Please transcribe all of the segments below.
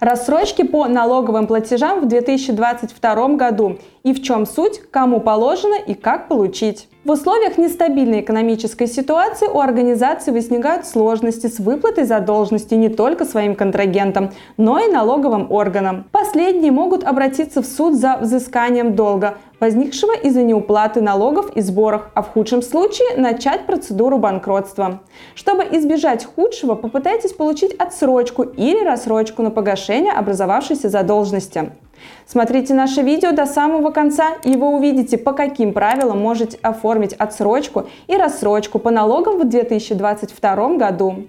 Рассрочки по налоговым платежам в 2022 году и в чем суть, кому положено и как получить. В условиях нестабильной экономической ситуации у организации возникают сложности с выплатой задолженности не только своим контрагентам, но и налоговым органам. Последние могут обратиться в суд за взысканием долга, возникшего из-за неуплаты налогов и сборов, а в худшем случае начать процедуру банкротства. Чтобы избежать худшего, попытайтесь получить отсрочку или рассрочку на погашение образовавшейся задолженности. Смотрите наше видео до самого конца, и вы увидите, по каким правилам можете оформить отсрочку и рассрочку по налогам в 2022 году.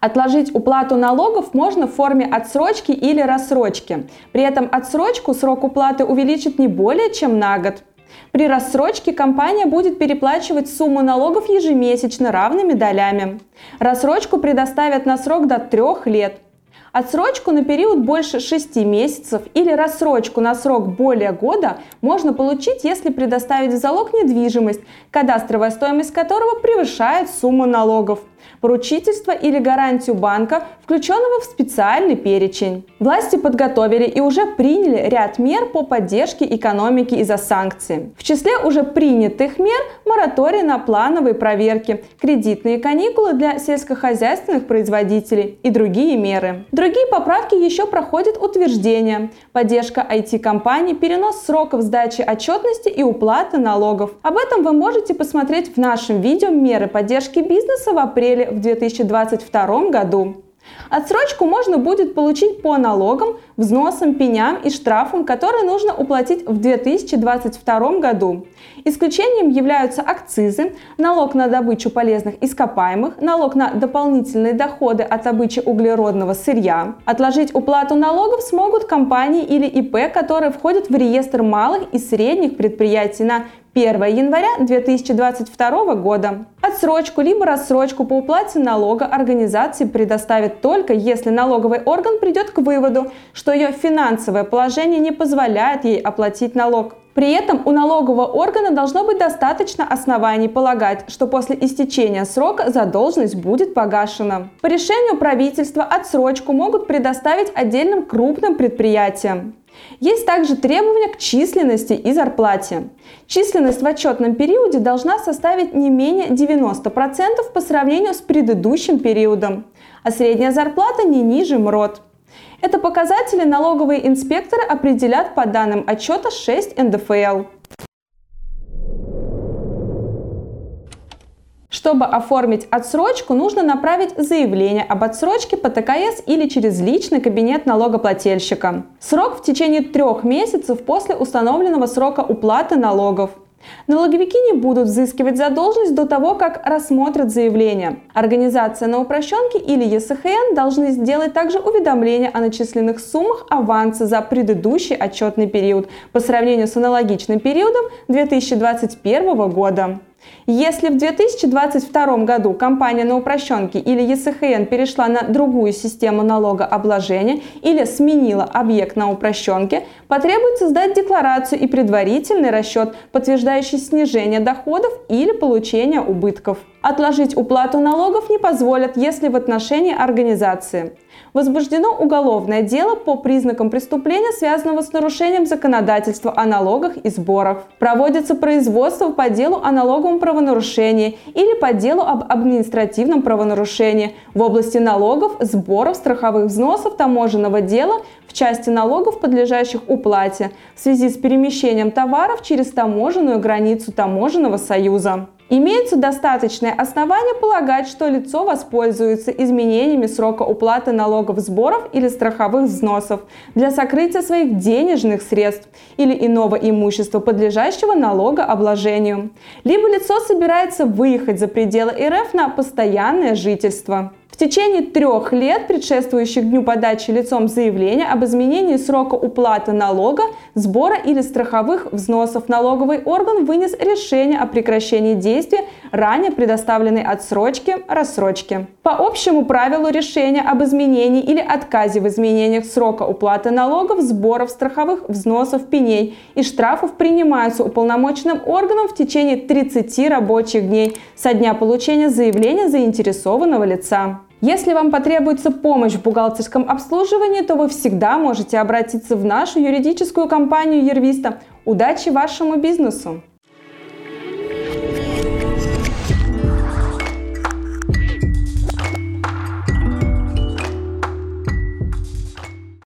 Отложить уплату налогов можно в форме отсрочки или рассрочки. При этом отсрочку срок уплаты увеличит не более чем на год. При рассрочке компания будет переплачивать сумму налогов ежемесячно равными долями. Рассрочку предоставят на срок до трех лет – Отсрочку на период больше 6 месяцев или рассрочку на срок более года можно получить, если предоставить в залог недвижимость, кадастровая стоимость которого превышает сумму налогов поручительство или гарантию банка, включенного в специальный перечень. Власти подготовили и уже приняли ряд мер по поддержке экономики из-за санкций. В числе уже принятых мер мораторий на плановые проверки, кредитные каникулы для сельскохозяйственных производителей и другие меры. Другие поправки еще проходят утверждение, поддержка IT-компаний, перенос сроков сдачи отчетности и уплаты налогов. Об этом вы можете посмотреть в нашем видео «Меры поддержки бизнеса в апреле в 2022 году. Отсрочку можно будет получить по налогам, взносам, пеням и штрафам, которые нужно уплатить в 2022 году. Исключением являются акцизы, налог на добычу полезных ископаемых, налог на дополнительные доходы от добычи углеродного сырья. Отложить уплату налогов смогут компании или ИП, которые входят в реестр малых и средних предприятий на 1 января 2022 года. Отсрочку либо рассрочку по уплате налога организации предоставит только если налоговый орган придет к выводу, что ее финансовое положение не позволяет ей оплатить налог. При этом у налогового органа должно быть достаточно оснований полагать, что после истечения срока задолженность будет погашена. По решению правительства отсрочку могут предоставить отдельным крупным предприятиям. Есть также требования к численности и зарплате. Численность в отчетном периоде должна составить не менее 90% по сравнению с предыдущим периодом, а средняя зарплата не ниже МРОД. Это показатели налоговые инспекторы определят по данным отчета 6 НДФЛ. Чтобы оформить отсрочку, нужно направить заявление об отсрочке по ТКС или через личный кабинет налогоплательщика. Срок в течение трех месяцев после установленного срока уплаты налогов. Налоговики не будут взыскивать задолженность до того, как рассмотрят заявление. Организация на упрощенке или ЕСХН должны сделать также уведомление о начисленных суммах аванса за предыдущий отчетный период по сравнению с аналогичным периодом 2021 года. Если в 2022 году компания на упрощенке или ЕСХН перешла на другую систему налогообложения или сменила объект на упрощенке, потребуется сдать декларацию и предварительный расчет, подтверждающий снижение доходов или получение убытков. Отложить уплату налогов не позволят, если в отношении организации возбуждено уголовное дело по признакам преступления, связанного с нарушением законодательства о налогах и сборах. Проводится производство по делу о налоговом правонарушении или по делу об административном правонарушении в области налогов, сборов, страховых взносов, таможенного дела в части налогов, подлежащих уплате в связи с перемещением товаров через таможенную границу таможенного союза. Имеются достаточные основания полагать, что лицо воспользуется изменениями срока уплаты налогов сборов или страховых взносов для сокрытия своих денежных средств или иного имущества, подлежащего налогообложению. Либо лицо собирается выехать за пределы РФ на постоянное жительство. Течение трех лет, предшествующих дню подачи лицом заявления об изменении срока уплаты налога, сбора или страховых взносов, налоговый орган вынес решение о прекращении действия ранее предоставленной отсрочки, рассрочки. По общему правилу решения об изменении или отказе в изменениях срока уплаты налогов, сборов, страховых взносов, пеней и штрафов принимаются уполномоченным органом в течение 30 рабочих дней со дня получения заявления заинтересованного лица. Если вам потребуется помощь в бухгалтерском обслуживании, то вы всегда можете обратиться в нашу юридическую компанию Ервиста. Удачи вашему бизнесу!